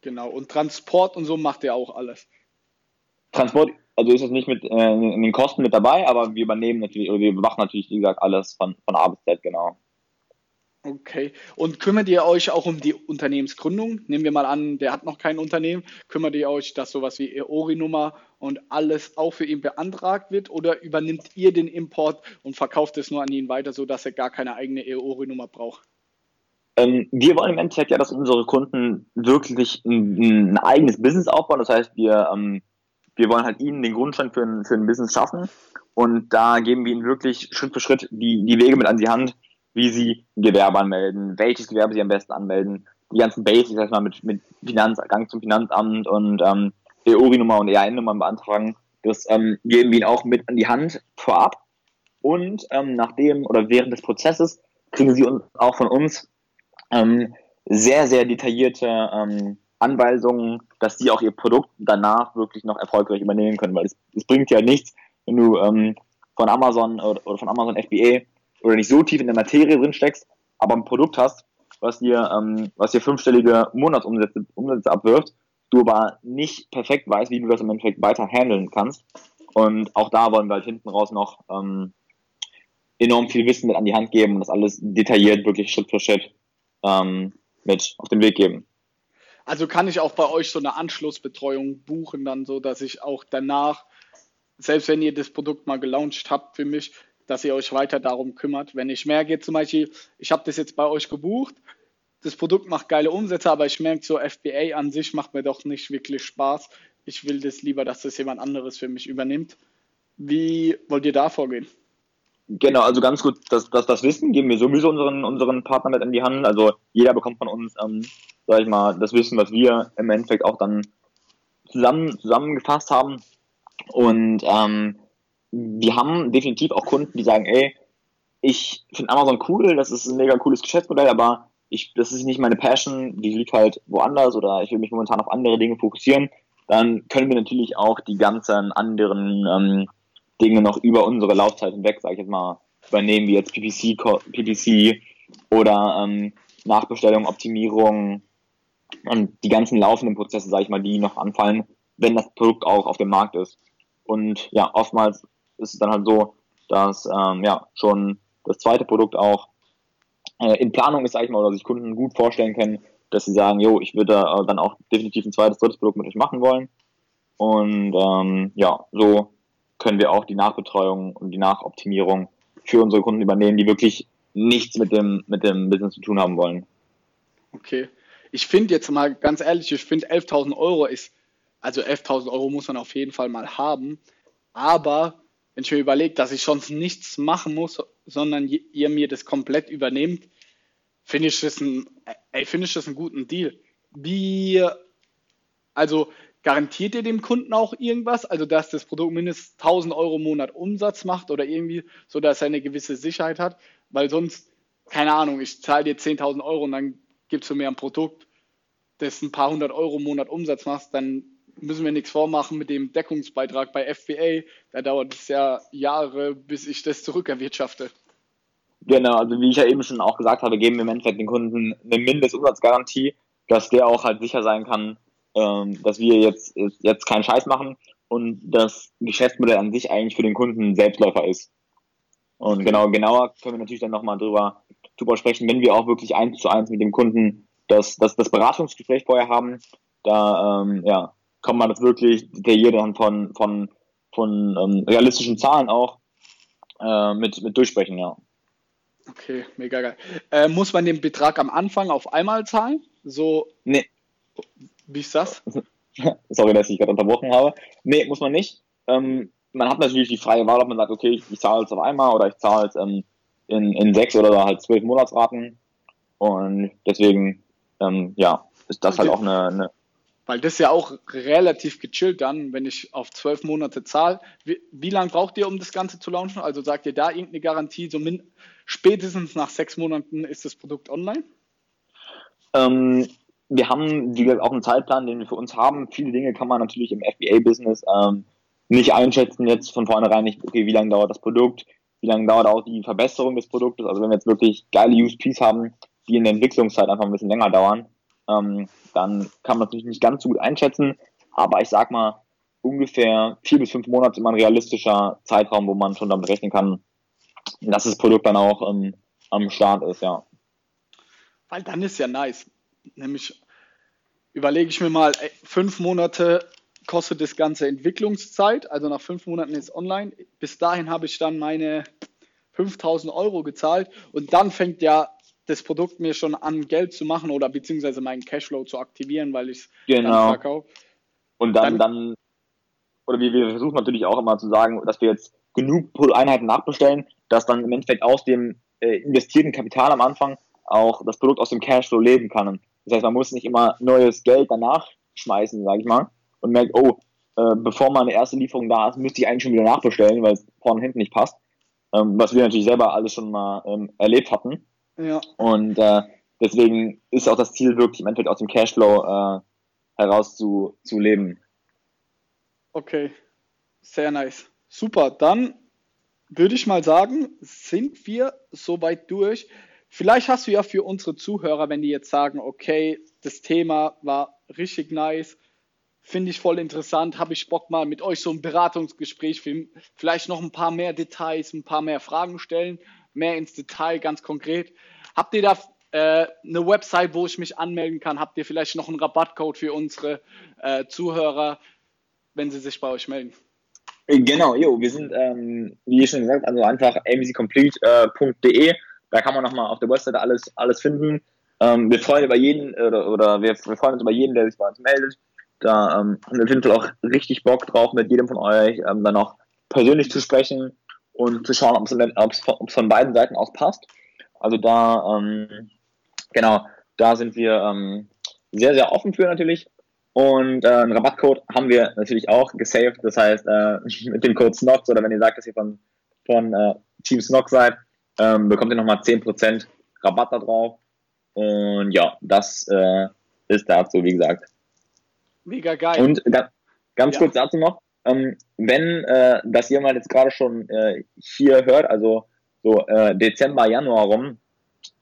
Genau, und Transport und so macht ihr auch alles.
Transport, also ist das nicht mit äh, in den Kosten mit dabei, aber wir übernehmen natürlich, oder wir machen natürlich, wie gesagt, alles von, von A bis Z, genau.
Okay. Und kümmert ihr euch auch um die Unternehmensgründung? Nehmen wir mal an, der hat noch kein Unternehmen. Kümmert ihr euch, dass sowas wie EORI-Nummer und alles auch für ihn beantragt wird? Oder übernimmt ihr den Import und verkauft es nur an ihn weiter, sodass er gar keine eigene EORI-Nummer braucht?
Ähm, wir wollen im Endeffekt ja, dass unsere Kunden wirklich ein, ein eigenes Business aufbauen. Das heißt, wir, ähm, wir wollen halt ihnen den Grundstein für ein, für ein Business schaffen. Und da geben wir ihnen wirklich Schritt für Schritt die, die Wege mit an die Hand, wie sie ein Gewerbe anmelden, welches Gewerbe sie am besten anmelden, die ganzen Basics, sag ich mal, mit, mit Finanzgang zum Finanzamt und ähm, EORI-Nummer und EAN-Nummer beantragen. Das ähm, geben wir ihnen auch mit an die Hand vorab. Und ähm, nachdem oder während des Prozesses kriegen sie uns auch von uns ähm, sehr, sehr detaillierte ähm, Anweisungen, dass sie auch ihr Produkt danach wirklich noch erfolgreich übernehmen können, weil es, es bringt ja nichts, wenn du ähm, von Amazon oder, oder von Amazon FBA oder nicht so tief in der Materie drin steckst, aber ein Produkt hast, was dir, ähm, was dir fünfstellige Monatsumsätze Umsätze abwirft, du aber nicht perfekt weißt, wie du das im Endeffekt weiter handeln kannst. Und auch da wollen wir halt hinten raus noch ähm, enorm viel Wissen mit an die Hand geben und das alles detailliert, wirklich Schritt für Schritt ähm, mit auf den Weg geben.
Also kann ich auch bei euch so eine Anschlussbetreuung buchen, dann so, dass ich auch danach, selbst wenn ihr das Produkt mal gelauncht habt für mich, dass ihr euch weiter darum kümmert. Wenn ich merke, zum Beispiel, ich habe das jetzt bei euch gebucht, das Produkt macht geile Umsätze, aber ich merke so, FBA an sich macht mir doch nicht wirklich Spaß. Ich will das lieber, dass das jemand anderes für mich übernimmt. Wie wollt ihr da vorgehen?
Genau, also ganz gut, das, das, das Wissen geben wir sowieso unseren, unseren Partner mit in die Hand. Also jeder bekommt von uns, ähm, sag ich mal, das Wissen, was wir im Endeffekt auch dann zusammen, zusammengefasst haben. Und ähm, wir haben definitiv auch Kunden, die sagen, ey, ich finde Amazon cool, das ist ein mega cooles Geschäftsmodell, aber ich, das ist nicht meine Passion, die liegt halt woanders oder ich will mich momentan auf andere Dinge fokussieren, dann können wir natürlich auch die ganzen anderen ähm, Dinge noch über unsere Laufzeit hinweg, sage ich jetzt mal, übernehmen, wie jetzt PPC, PPC oder ähm, Nachbestellung, Optimierung und die ganzen laufenden Prozesse, sage ich mal, die noch anfallen, wenn das Produkt auch auf dem Markt ist. Und ja, oftmals ist es dann halt so, dass ähm, ja schon das zweite Produkt auch äh, in Planung ist, sag ich mal, oder sich Kunden gut vorstellen können, dass sie sagen, jo, ich würde äh, dann auch definitiv ein zweites, drittes Produkt mit euch machen wollen. Und ähm, ja, so können wir auch die Nachbetreuung und die Nachoptimierung für unsere Kunden übernehmen, die wirklich nichts mit dem, mit dem Business zu tun haben wollen.
Okay. Ich finde jetzt mal ganz ehrlich, ich finde 11.000 Euro ist, also 11.000 Euro muss man auf jeden Fall mal haben. Aber wenn ich mir überlege, dass ich sonst nichts machen muss, sondern ihr mir das komplett übernehmt, finde ich das ein, ey, finde ich guten Deal. Wie, also garantiert ihr dem Kunden auch irgendwas? Also, dass das Produkt mindestens 1000 Euro im Monat Umsatz macht oder irgendwie, so dass er eine gewisse Sicherheit hat? Weil sonst, keine Ahnung, ich zahle dir 10.000 Euro und dann gibst du mir ein Produkt, das ein paar hundert Euro im Monat Umsatz macht, dann müssen wir nichts vormachen mit dem Deckungsbeitrag bei FBA. Da dauert es ja Jahre, bis ich das zurückerwirtschafte.
Genau, also wie ich ja eben schon auch gesagt habe, geben wir im Endeffekt den Kunden eine Mindestumsatzgarantie, dass der auch halt sicher sein kann, ähm, dass wir jetzt, jetzt keinen Scheiß machen und das Geschäftsmodell an sich eigentlich für den Kunden ein Selbstläufer ist. Und genau, genauer können wir natürlich dann nochmal drüber, drüber sprechen, wenn wir auch wirklich eins zu eins mit dem Kunden das, das, das Beratungsgespräch vorher haben. Da ähm, ja, kann man das wirklich detailliert dann von, von, von ähm, realistischen Zahlen auch äh, mit, mit durchsprechen, ja.
Okay, mega geil. Äh, muss man den Betrag am Anfang auf einmal zahlen? So.
Nee.
Wie ist das?
Sorry, dass ich gerade unterbrochen habe. Nee, muss man nicht. Ähm, man hat natürlich die freie Wahl, ob man sagt, okay, ich, ich zahle es auf einmal oder ich zahle es ähm, in, in sechs oder halt zwölf Monatsraten. Und deswegen, ähm, ja, ist das okay. halt auch eine, eine
weil das ja auch relativ gechillt dann, wenn ich auf zwölf Monate zahle. Wie, wie lange braucht ihr, um das Ganze zu launchen? Also sagt ihr da irgendeine Garantie, so min spätestens nach sechs Monaten ist das Produkt online?
Ähm, wir haben wie gesagt, auch einen Zeitplan, den wir für uns haben. Viele Dinge kann man natürlich im FBA-Business ähm, nicht einschätzen jetzt von vornherein nicht, okay, wie lange dauert das Produkt, wie lange dauert auch die Verbesserung des Produktes. Also wenn wir jetzt wirklich geile USPs haben, die in der Entwicklungszeit einfach ein bisschen länger dauern, ähm, dann kann man natürlich nicht ganz so gut einschätzen. Aber ich sag mal, ungefähr vier bis fünf Monate immer ein realistischer Zeitraum, wo man schon damit rechnen kann, dass das Produkt dann auch ähm, am Start ist, ja.
Weil dann ist ja nice. Nämlich überlege ich mir mal, ey, fünf Monate kostet das ganze Entwicklungszeit, also nach fünf Monaten ist es online. Bis dahin habe ich dann meine 5000 Euro gezahlt und dann fängt ja das Produkt mir schon an, Geld zu machen oder beziehungsweise meinen Cashflow zu aktivieren, weil ich es
genau. verkaufe. Und dann, dann, dann, oder wir, wir versuchen natürlich auch immer zu sagen, dass wir jetzt genug Einheiten nachbestellen, dass dann im Endeffekt aus dem äh, investierten Kapital am Anfang auch das Produkt aus dem Cashflow leben kann. Das heißt, man muss nicht immer neues Geld danach schmeißen, sage ich mal, und merkt, oh, äh, bevor mal eine erste Lieferung da ist, müsste ich eigentlich schon wieder nachbestellen, weil es vorne und hinten nicht passt. Ähm, was wir natürlich selber alles schon mal ähm, erlebt hatten. Ja. Und äh, deswegen ist auch das Ziel wirklich im Endeffekt aus dem Cashflow äh, heraus zu, zu leben.
Okay, sehr nice. Super, dann würde ich mal sagen, sind wir soweit durch. Vielleicht hast du ja für unsere Zuhörer, wenn die jetzt sagen, okay, das Thema war richtig nice, finde ich voll interessant, habe ich Bock mal mit euch so ein Beratungsgespräch, vielleicht noch ein paar mehr Details, ein paar mehr Fragen stellen, mehr ins Detail, ganz konkret. Habt ihr da äh, eine Website, wo ich mich anmelden kann? Habt ihr vielleicht noch einen Rabattcode für unsere äh, Zuhörer, wenn sie sich bei euch melden?
Genau, jo, wir sind, ähm, wie schon gesagt, also einfach mvcomplete.de. Äh, da kann man nochmal auf der Webseite alles, alles finden. Ähm, wir freuen über jeden, oder, oder wir, wir, freuen uns über jeden, der sich bei uns meldet. Da ähm, haben wir auf jeden Fall auch richtig Bock drauf, mit jedem von euch ähm, dann auch persönlich zu sprechen und zu schauen, ob es von beiden Seiten aus passt. Also da, ähm, genau, da sind wir ähm, sehr, sehr offen für natürlich. Und äh, einen Rabattcode haben wir natürlich auch gesaved. Das heißt, äh, mit dem Code SNOX oder wenn ihr sagt, dass ihr von, von äh, Team SNOX seid, ähm, bekommt ihr nochmal 10% Rabatt da drauf. Und ja, das äh, ist dazu, wie gesagt.
Mega geil.
Und ga, ganz ja. kurz dazu noch, ähm, wenn äh, das jemand jetzt gerade schon äh, hier hört, also so äh, Dezember, Januar rum,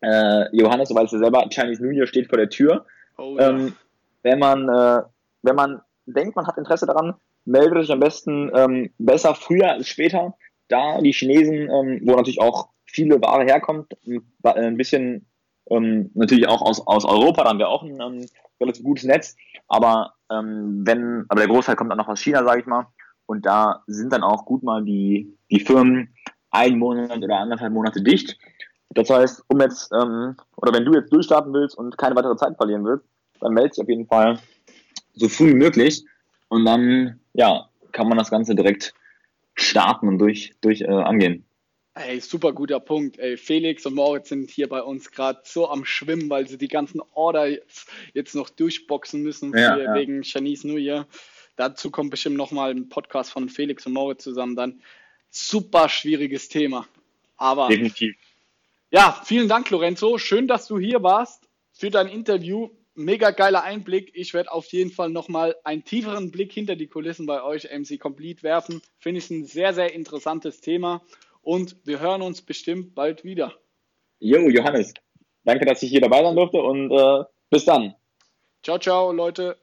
äh, Johannes, du weißt ja selber, Chinese New Year steht vor der Tür. Oh, ja. ähm, wenn man, äh, wenn man denkt, man hat Interesse daran, meldet euch am besten ähm, besser früher als später, da die Chinesen, ähm, wo natürlich auch viele Ware herkommt, ein bisschen ähm, natürlich auch aus, aus Europa, da haben wir auch ein ähm, relativ gutes Netz, aber ähm, wenn, aber der Großteil kommt dann noch aus China, sage ich mal, und da sind dann auch gut mal die, die Firmen ein Monat oder anderthalb Monate dicht. Das heißt, um jetzt, ähm, oder wenn du jetzt durchstarten willst und keine weitere Zeit verlieren willst, dann melde dich auf jeden Fall so früh wie möglich und dann, ja, kann man das Ganze direkt starten und durch, durch äh, angehen.
Ey, super guter Punkt. Ey, Felix und Moritz sind hier bei uns gerade so am Schwimmen, weil sie die ganzen Order jetzt, jetzt noch durchboxen müssen ja, ja. wegen Chinese New Year. Dazu kommt bestimmt nochmal ein Podcast von Felix und Moritz zusammen dann. Super schwieriges Thema. Aber.
Definitiv.
Ja, vielen Dank, Lorenzo. Schön, dass du hier warst für dein Interview. Mega geiler Einblick. Ich werde auf jeden Fall nochmal einen tieferen Blick hinter die Kulissen bei euch, MC Complete, werfen. Finde ich ein sehr, sehr interessantes Thema. Und wir hören uns bestimmt bald wieder.
Jo, Johannes. Danke, dass ich hier dabei sein durfte und äh, bis dann.
Ciao, ciao, Leute.